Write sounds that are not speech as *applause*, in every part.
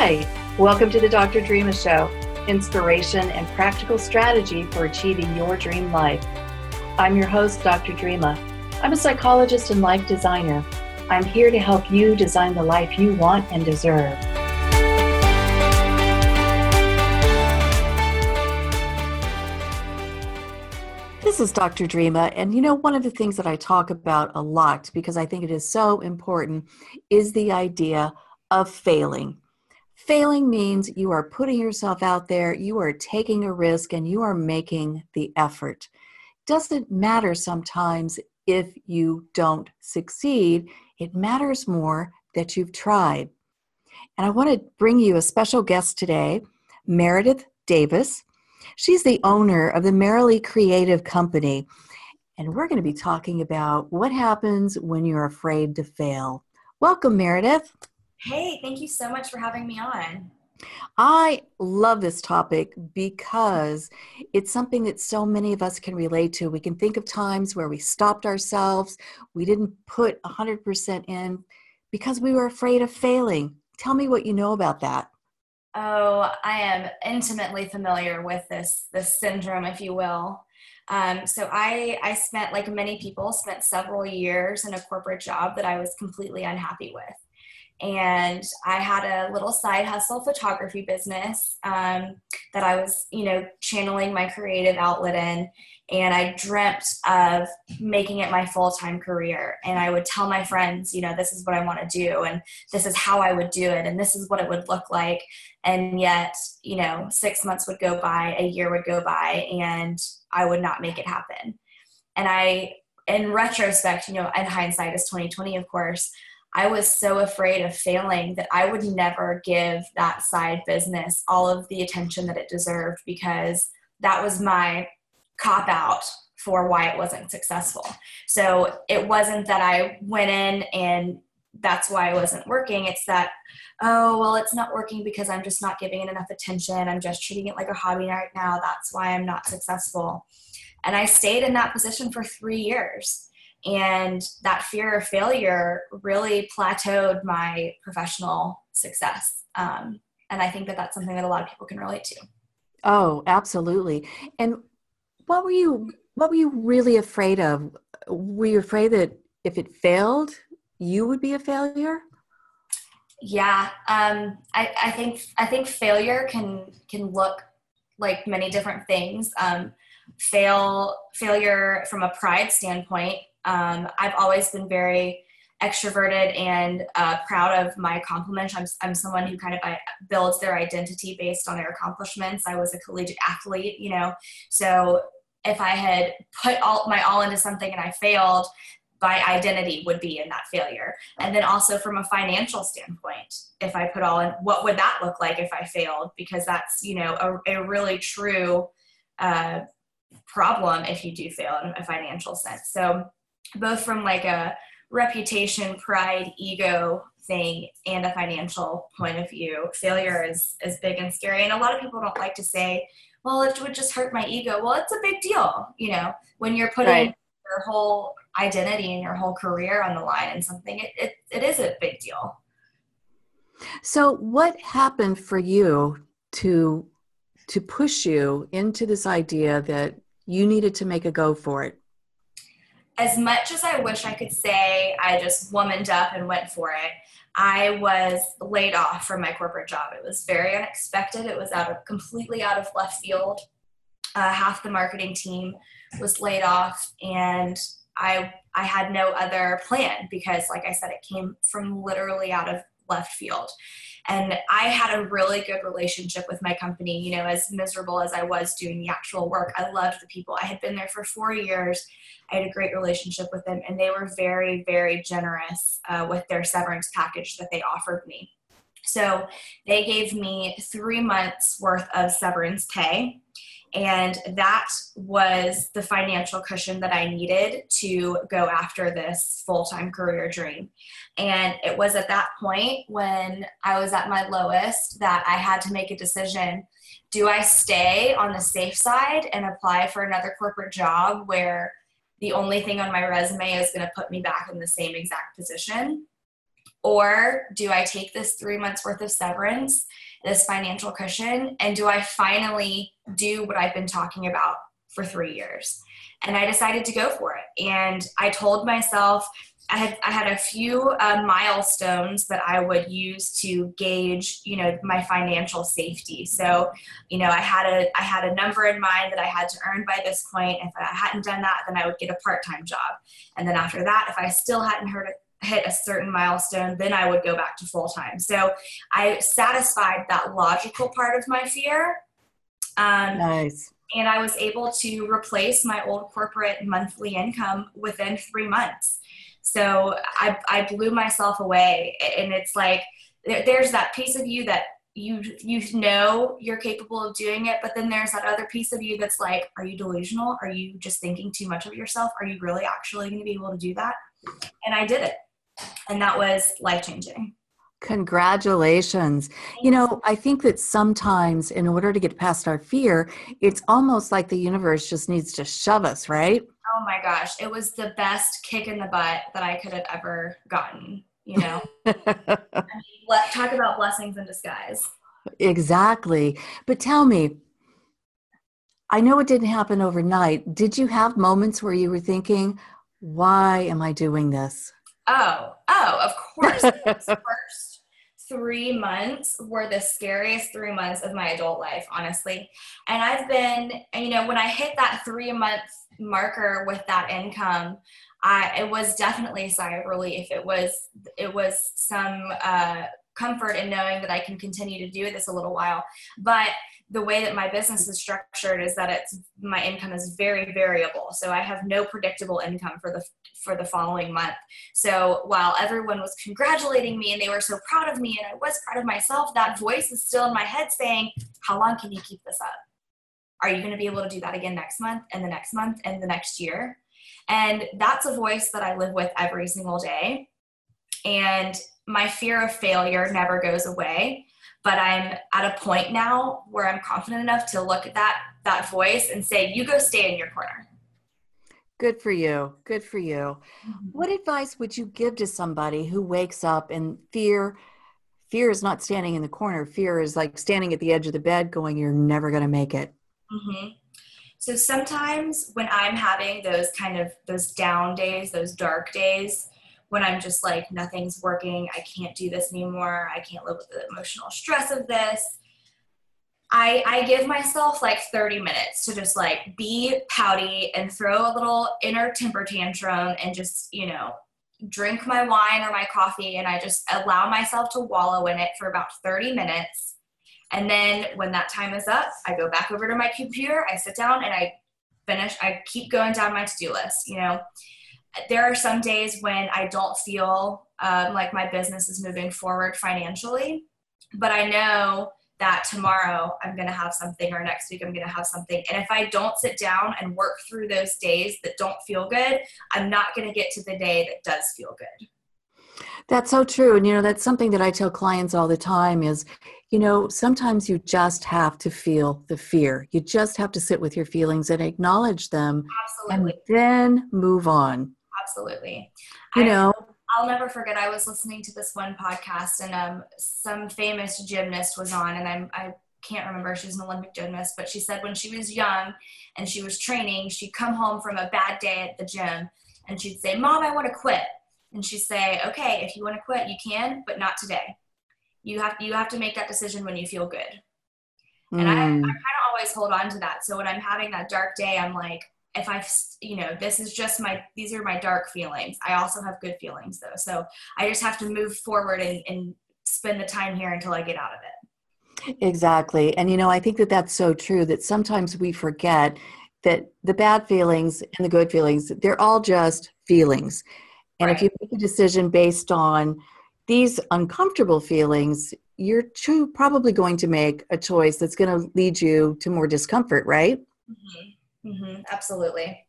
Hi, welcome to the Dr. Drema Show inspiration and practical strategy for achieving your dream life. I'm your host, Dr. Drema. I'm a psychologist and life designer. I'm here to help you design the life you want and deserve. This is Dr. Drema, and you know, one of the things that I talk about a lot because I think it is so important is the idea of failing. Failing means you are putting yourself out there, you are taking a risk, and you are making the effort. Doesn't matter sometimes if you don't succeed, it matters more that you've tried. And I want to bring you a special guest today, Meredith Davis. She's the owner of the Merrily Creative Company. And we're going to be talking about what happens when you're afraid to fail. Welcome, Meredith. Hey, thank you so much for having me on. I love this topic because it's something that so many of us can relate to. We can think of times where we stopped ourselves, we didn't put 100% in because we were afraid of failing. Tell me what you know about that. Oh, I am intimately familiar with this this syndrome, if you will. Um, so I I spent like many people spent several years in a corporate job that I was completely unhappy with and I had a little side hustle photography business um, that I was, you know, channeling my creative outlet in. And I dreamt of making it my full time career. And I would tell my friends, you know, this is what I want to do, and this is how I would do it, and this is what it would look like. And yet, you know, six months would go by, a year would go by, and I would not make it happen. And I, in retrospect, you know, in hindsight is 2020, of course, I was so afraid of failing that I would never give that side business all of the attention that it deserved because that was my cop out for why it wasn't successful. So it wasn't that I went in and that's why I wasn't working. It's that, oh, well, it's not working because I'm just not giving it enough attention. I'm just treating it like a hobby right now. That's why I'm not successful. And I stayed in that position for three years and that fear of failure really plateaued my professional success. Um, and i think that that's something that a lot of people can relate to. Oh absolutely. And what were you what were you really afraid of? Were you afraid that if it failed you would be a failure? Yeah um, I, I think i think failure can can look like many different things. Um, fail failure from a pride standpoint um, I've always been very extroverted and uh, proud of my accomplishments. I'm, I'm someone who kind of uh, builds their identity based on their accomplishments. I was a collegiate athlete, you know, so if I had put all my all into something and I failed, my identity would be in that failure. And then also from a financial standpoint, if I put all in, what would that look like if I failed? Because that's, you know, a, a really true uh, problem if you do fail in a financial sense. So both from like a reputation, pride, ego thing and a financial point of view. Failure is is big and scary. And a lot of people don't like to say, well, it would just hurt my ego. Well, it's a big deal, you know, when you're putting right. your whole identity and your whole career on the line and something, it, it, it is a big deal. So what happened for you to to push you into this idea that you needed to make a go for it? As much as I wish I could say I just womaned up and went for it, I was laid off from my corporate job. It was very unexpected. It was out of completely out of left field. Uh, half the marketing team was laid off, and I I had no other plan because, like I said, it came from literally out of left field. And I had a really good relationship with my company. You know, as miserable as I was doing the actual work, I loved the people. I had been there for four years. I had a great relationship with them, and they were very, very generous uh, with their severance package that they offered me. So they gave me three months worth of severance pay and that was the financial cushion that I needed to go after this full time career dream. And it was at that point when I was at my lowest that I had to make a decision. Do I stay on the safe side and apply for another corporate job where the only thing on my resume is going to put me back in the same exact position? Or do I take this three months worth of severance, this financial cushion, and do I finally do what I've been talking about for three years? And I decided to go for it. And I told myself, I had I had a few uh, milestones that I would use to gauge, you know, my financial safety. So, you know, I had a I had a number in mind that I had to earn by this point. If I hadn't done that, then I would get a part time job, and then after that, if I still hadn't heard hit a certain milestone, then I would go back to full time. So I satisfied that logical part of my fear. Um, nice. And I was able to replace my old corporate monthly income within three months. So I, I blew myself away. And it's like, there's that piece of you that you you know you're capable of doing it but then there's that other piece of you that's like are you delusional are you just thinking too much of yourself are you really actually going to be able to do that and i did it and that was life changing Congratulations. You know, I think that sometimes in order to get past our fear, it's almost like the universe just needs to shove us, right? Oh my gosh, it was the best kick in the butt that I could have ever gotten, you know. *laughs* I mean, let, talk about blessings in disguise. Exactly. But tell me, I know it didn't happen overnight. Did you have moments where you were thinking, why am I doing this? Oh, oh, of course. *laughs* first three months were the scariest three months of my adult life, honestly. And I've been, you know, when I hit that three month marker with that income, I, it was definitely a sigh of relief. It was, it was some uh, comfort in knowing that I can continue to do this a little while. But the way that my business is structured is that it's my income is very variable. So i have no predictable income for the for the following month. So while everyone was congratulating me and they were so proud of me and i was proud of myself that voice is still in my head saying how long can you keep this up? Are you going to be able to do that again next month and the next month and the next year? And that's a voice that i live with every single day. And my fear of failure never goes away but I'm at a point now where I'm confident enough to look at that that voice and say, "You go stay in your corner." Good for you. Good for you. Mm-hmm. What advice would you give to somebody who wakes up and fear fear is not standing in the corner. Fear is like standing at the edge of the bed going, "You're never going to make it." Mm-hmm. So sometimes when I'm having those kind of those down days, those dark days, when I'm just like, nothing's working, I can't do this anymore, I can't live with the emotional stress of this. I, I give myself like 30 minutes to just like be pouty and throw a little inner temper tantrum and just, you know, drink my wine or my coffee and I just allow myself to wallow in it for about 30 minutes. And then when that time is up, I go back over to my computer, I sit down and I finish, I keep going down my to do list, you know there are some days when I don't feel um, like my business is moving forward financially, but I know that tomorrow I'm going to have something or next week I'm going to have something. And if I don't sit down and work through those days that don't feel good, I'm not going to get to the day that does feel good. That's so true. And you know, that's something that I tell clients all the time is, you know, sometimes you just have to feel the fear. You just have to sit with your feelings and acknowledge them Absolutely. and then move on absolutely. You know, I, will never forget. I was listening to this one podcast, and um, some famous gymnast was on, and I'm I can't remember. She was an Olympic gymnast, but she said when she was young and she was training, she'd come home from a bad day at the gym, and she'd say, "Mom, I want to quit." And she'd say, "Okay, if you want to quit, you can, but not today. You have you have to make that decision when you feel good." And I, I mm. kind of always hold on to that. So when I'm having that dark day, I'm like, if I, you know, this is just my, these are my dark feelings. I also have good feelings though. So I just have to move forward and, and spend the time here until I get out of it. Exactly. And, you know, I think that that's so true that sometimes we forget that the bad feelings and the good feelings, they're all just feelings. And right. if you make a decision based on these uncomfortable feelings, you're too, probably going to make a choice that's going to lead you to more discomfort, right? Mm-hmm. Mm-hmm, absolutely.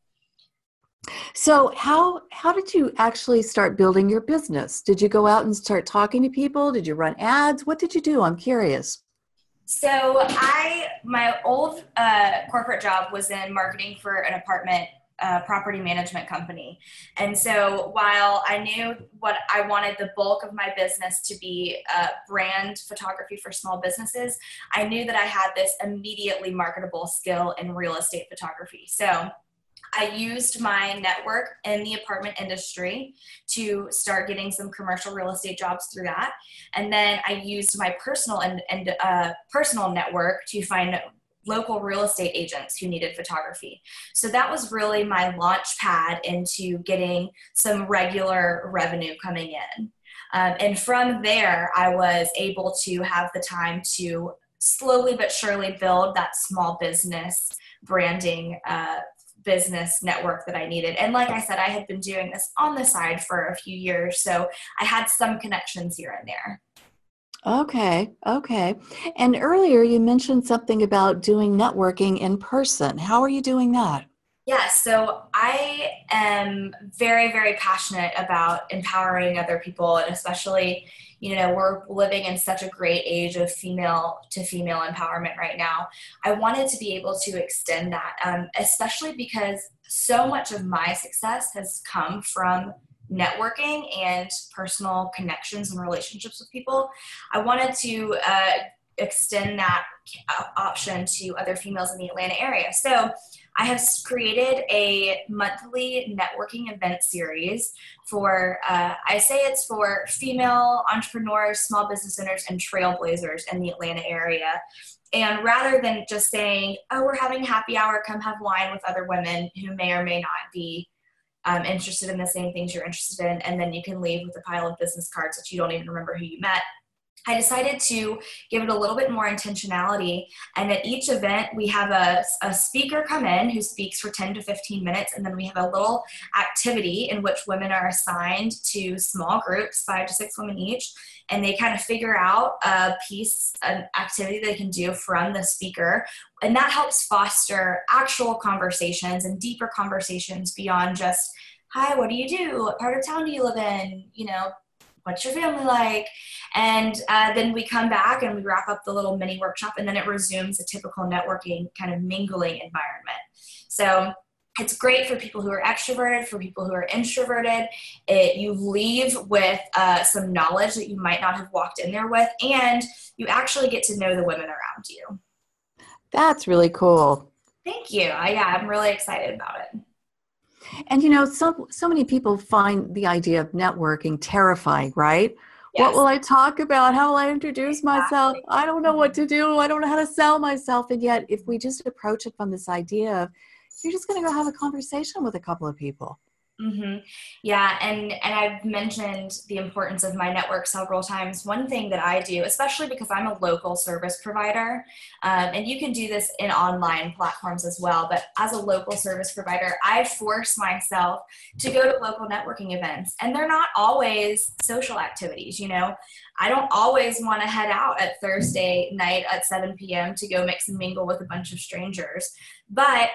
So how how did you actually start building your business? Did you go out and start talking to people? Did you run ads? What did you do? I'm curious. So I my old uh, corporate job was in marketing for an apartment property management company. And so while I knew what I wanted the bulk of my business to be uh, brand photography for small businesses, I knew that I had this immediately marketable skill in real estate photography. So I used my network in the apartment industry to start getting some commercial real estate jobs through that, and then I used my personal and, and uh, personal network to find local real estate agents who needed photography. So that was really my launch pad into getting some regular revenue coming in. Um, and from there, I was able to have the time to slowly but surely build that small business branding uh, business network that I needed. And like I said, I had been doing this on the side for a few years, so I had some connections here and there. Okay, okay. And earlier you mentioned something about doing networking in person. How are you doing that? Yeah, so I am very, very passionate about empowering other people, and especially, you know, we're living in such a great age of female to female empowerment right now. I wanted to be able to extend that, um, especially because so much of my success has come from networking and personal connections and relationships with people. I wanted to uh, extend that option to other females in the Atlanta area. So I have created a monthly networking event series for, uh, I say it's for female entrepreneurs, small business owners, and trailblazers in the Atlanta area. And rather than just saying, oh, we're having happy hour, come have wine with other women who may or may not be um, interested in the same things you're interested in, and then you can leave with a pile of business cards that you don't even remember who you met. I decided to give it a little bit more intentionality. And at each event, we have a, a, speaker come in who speaks for 10 to 15 minutes. And then we have a little activity in which women are assigned to small groups, five to six women each. And they kind of figure out a piece, an activity they can do from the speaker. And that helps foster actual conversations and deeper conversations beyond just, hi, what do you do? What part of town do you live in? You know, what's your family like? And uh, then we come back and we wrap up the little mini workshop, and then it resumes a typical networking kind of mingling environment. So it's great for people who are extroverted, for people who are introverted. It, you leave with uh, some knowledge that you might not have walked in there with, and you actually get to know the women around you. That's really cool. Thank you. I, yeah, I'm really excited about it. And you know, so so many people find the idea of networking terrifying, right? Yes. What will I talk about? How will I introduce exactly. myself? I don't know what to do. I don't know how to sell myself. And yet, if we just approach it from this idea of you're just going to go have a conversation with a couple of people, Mm-hmm. Yeah, and and I've mentioned the importance of my network several times. One thing that I do, especially because I'm a local service provider, um, and you can do this in online platforms as well. But as a local service provider, I force myself to go to local networking events, and they're not always social activities. You know, I don't always want to head out at Thursday night at 7 p.m. to go mix and mingle with a bunch of strangers, but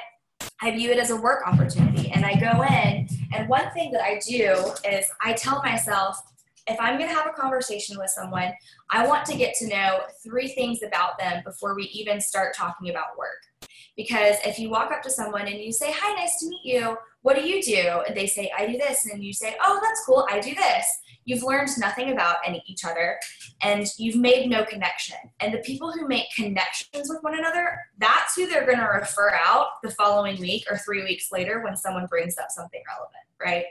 I view it as a work opportunity. And I go in, and one thing that I do is I tell myself, if I'm going to have a conversation with someone, I want to get to know three things about them before we even start talking about work. Because if you walk up to someone and you say, Hi, nice to meet you, what do you do? And they say, I do this. And you say, Oh, that's cool, I do this you've learned nothing about any, each other and you've made no connection. And the people who make connections with one another, that's who they're going to refer out the following week or three weeks later when someone brings up something relevant, right?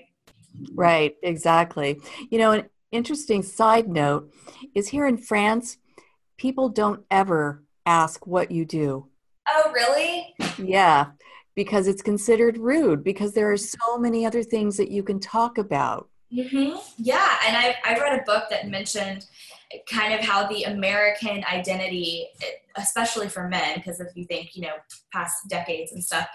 Right, exactly. You know, an interesting side note is here in France, people don't ever ask what you do. Oh, really? Yeah, because it's considered rude because there are so many other things that you can talk about. Mm-hmm. Yeah, and I, I read a book that mentioned kind of how the American identity, especially for men, because if you think, you know, past decades and stuff,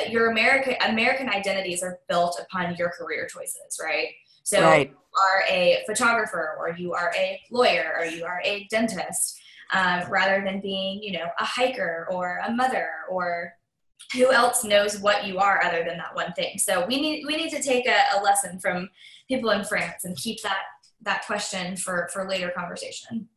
uh, your American American identities are built upon your career choices, right? So right. you are a photographer, or you are a lawyer, or you are a dentist, um, rather than being, you know, a hiker or a mother or who else knows what you are other than that one thing so we need we need to take a, a lesson from people in france and keep that that question for for later conversation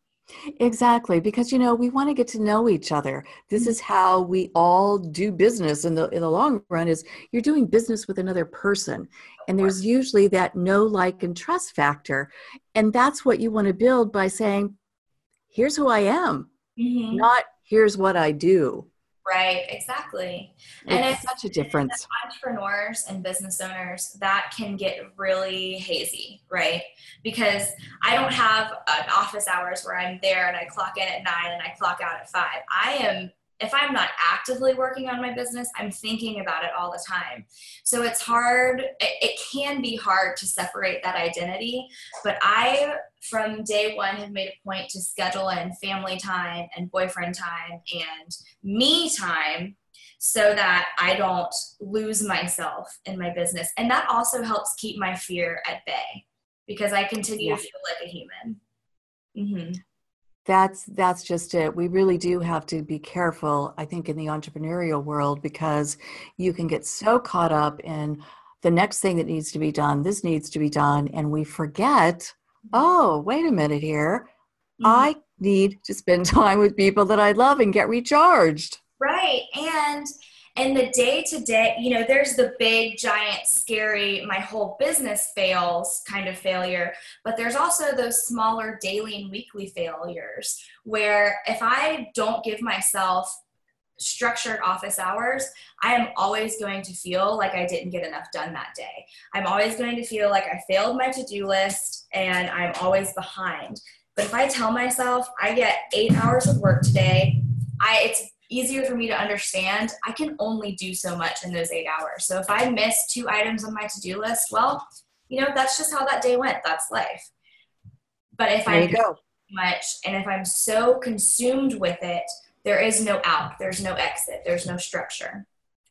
Exactly, because you know we want to get to know each other. This Mm-hmm. is how we all do business in the in the long run. Is you're doing business with another person, and there's usually that know, like, and trust factor, and that's what you want to build by saying, "Here's who I am," Mhm. not "Here's what I do." Right, exactly. And It's it's such a difference. entrepreneurs and business owners that can get really hazy, right? Because I don't have an office hours where I'm there and I clock in at nine and I clock out at five. I am, if I'm not actively working on my business, I'm thinking about it all the time. So it's hard, it, it can be hard to separate that identity. But I, from day one, have made a point to schedule in family time and boyfriend time and me time so that I don't lose myself in my business. And that also helps keep my fear at bay because I continue Yeah. to feel like a human. hmm That's that's just it. We really do have to be careful, I think, in the entrepreneurial world because you can get so caught up in the next thing that needs to be done, this needs to be done, and we forget, mm-hmm. oh, wait a minute here. Mm-hmm. I need to spend *laughs* time with people that I love and get recharged. Right. And and the day to day, you know, there's the big, giant, scary, my whole business fails kind of failure. But there's also those smaller daily and weekly failures where if I don't give myself structured office hours, I am always going to feel like I didn't get enough done that day. I'm always going to feel like I failed my to do list and I'm always behind. But if I tell myself I get eight hours of work today, I it's easier for me to understand I can only do so much in those eight hours. So if I miss two items on my to-do list, well, you know, that's just how that day went. That's life. But if There I go. much and if I'm so consumed with it, there is no out, there's no exit, there's no structure.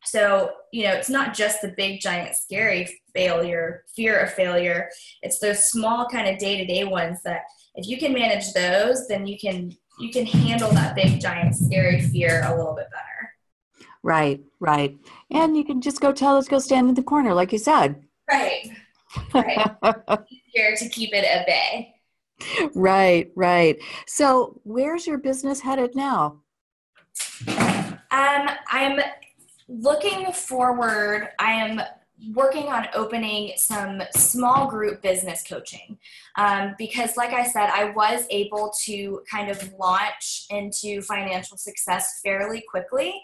So, you know, it's not just the big, giant, scary failure, fear of failure. It's those small kind of day-to-day ones that if you can manage those, then you can you can handle that big, giant, scary fear a little bit better. Right, right. And you can just go tell us, go stand in the corner, like you said. Right. Right. *laughs* Here to keep it at bay. right, right. So, where's your business headed now? Um, I'm looking forward. I am working on opening some small group business coaching. Um, because, like I said, I was able to kind of launch into financial success fairly quickly.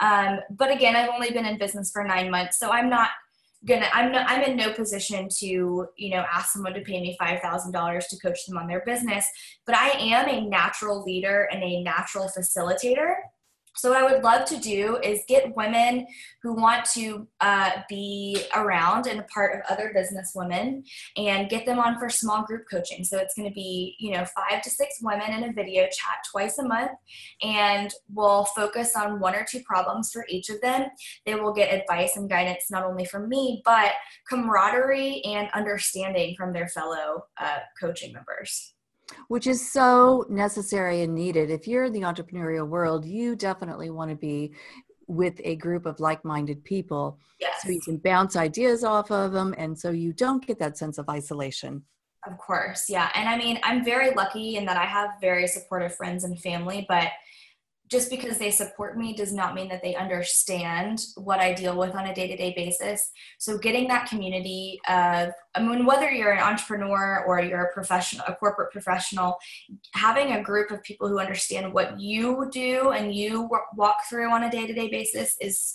Um, but again, I've only been in business for nine months, so I'm not gonna i'm not i'm in no position to you know ask someone to pay me $5000 to coach them on their business. But i am a natural leader and a natural facilitator so, what I would love to do is get women who want to uh, be around and a part of other business women and get them on for small group coaching. So, it's going to be, you know, five to six women in a video chat twice a month, and we'll focus on one or two problems for each of them. They will get advice and guidance not only from me, but camaraderie and understanding from their fellow uh, coaching members. Which is so necessary and needed. If you're in the entrepreneurial world, you definitely want to be with a group of like minded people Yes. so you can bounce ideas off of them and so you don't get that sense of isolation. Of course, yeah. And I mean, I'm very lucky in that I have very supportive friends and family, but just because they support me does not mean that they understand what I deal with on a day to day basis. So, getting that community of, I mean, whether you're an entrepreneur or you're a professional, a corporate professional, having a group of people who understand what you do and you walk through on a day to day basis is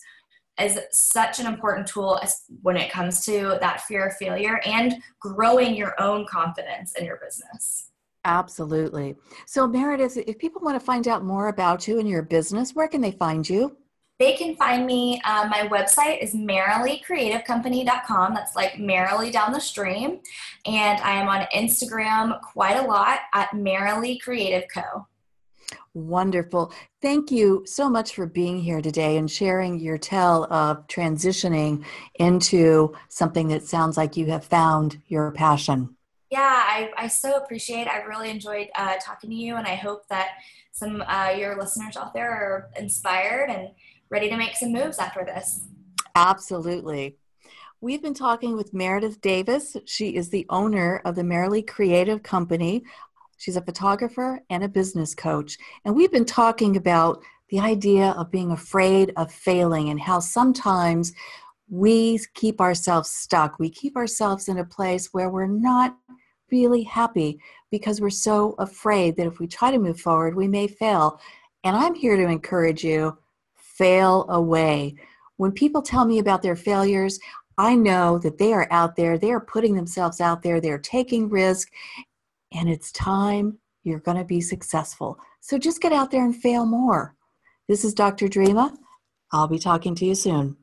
is such an important tool when it comes to that fear of failure and growing your own confidence in your business. Absolutely. So, Meredith, if people want to find out more about you and your business, where can they find you? They can find me. Uh, my website is merrilycreativecompany.com. That's like merrily down the stream. And I am on Instagram quite a lot at Merrily Creative Co. Wonderful. Thank you so much for being here today and sharing your tell of transitioning into something that sounds like you have found your passion. Yeah, I, I so appreciate. I really enjoyed uh, talking to you, and I hope that some uh, your listeners out there are inspired and ready to make some moves after this. Absolutely. We've been talking with Meredith Davis. She is the owner of the Merrily Creative Company. She's a photographer and a business coach. And we've been talking about the idea of being afraid of failing and how sometimes we keep ourselves stuck. We keep ourselves in a place where we're not really happy because we're so afraid that if we try to move forward, we may fail. And I'm here to encourage you fail away. When people tell me about their failures, I know that they are out there, they are putting themselves out there, they're taking risk, and it's time you're going to be successful. So just get out there and fail more. This is Dr. Drema. I'll be talking to you soon.